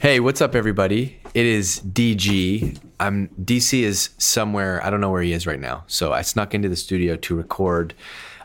Hey, what's up, everybody? It is DG. I'm DC is somewhere. I don't know where he is right now. So I snuck into the studio to record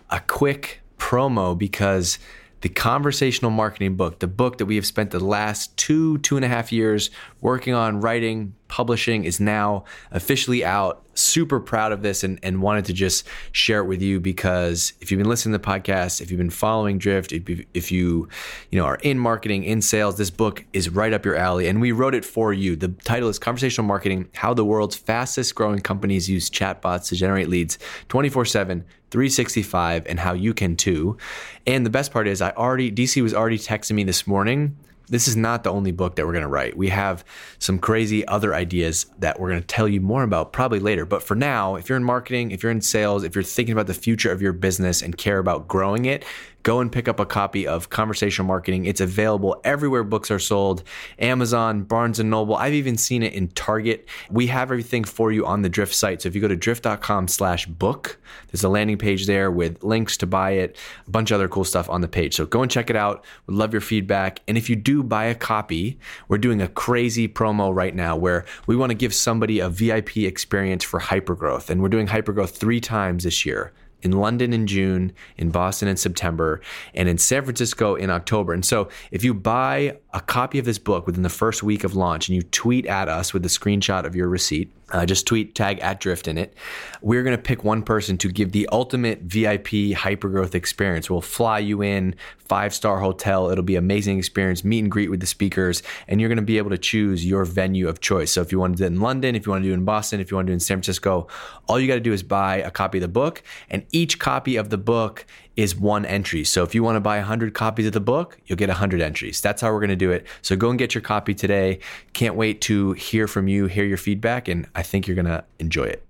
a quick promo because the conversational marketing book, the book that we have spent the last two, two and a half years working on, writing, publishing, is now officially out super proud of this and, and wanted to just share it with you because if you've been listening to the podcast, if you've been following Drift, if you, you, know, are in marketing, in sales, this book is right up your alley. And we wrote it for you. The title is Conversational Marketing How the World's Fastest Growing Companies Use Chatbots to Generate Leads 24 7, 365, and how you can too. And the best part is, I already, DC was already texting me this morning this is not the only book that we're going to write. We have some crazy other ideas that we're going to tell you more about probably later. But for now, if you're in marketing, if you're in sales, if you're thinking about the future of your business and care about growing it, go and pick up a copy of Conversational Marketing. It's available everywhere books are sold Amazon, Barnes and Noble. I've even seen it in Target. We have everything for you on the Drift site. So if you go to drift.com slash book, there's a landing page there with links to buy it, a bunch of other cool stuff on the page. So go and check it out. We'd love your feedback. And if you do buy a copy, we're doing a crazy promo right now where we want to give somebody a VIP experience for hypergrowth. And we're doing hypergrowth three times this year in London in June, in Boston in September, and in San Francisco in October. And so if you buy a copy of this book within the first week of launch and you tweet at us with a screenshot of your receipt, uh, just tweet tag at drift in it. We're going to pick one person to give the ultimate VIP hypergrowth experience. We'll fly you in, five star hotel. It'll be amazing experience, meet and greet with the speakers, and you're going to be able to choose your venue of choice. So if you want to do it in London, if you want to do it in Boston, if you want to do it in San Francisco, all you got to do is buy a copy of the book, and each copy of the book is one entry. So if you want to buy 100 copies of the book, you'll get 100 entries. That's how we're going to do it. So go and get your copy today. Can't wait to hear from you, hear your feedback, and I think you're going to enjoy it.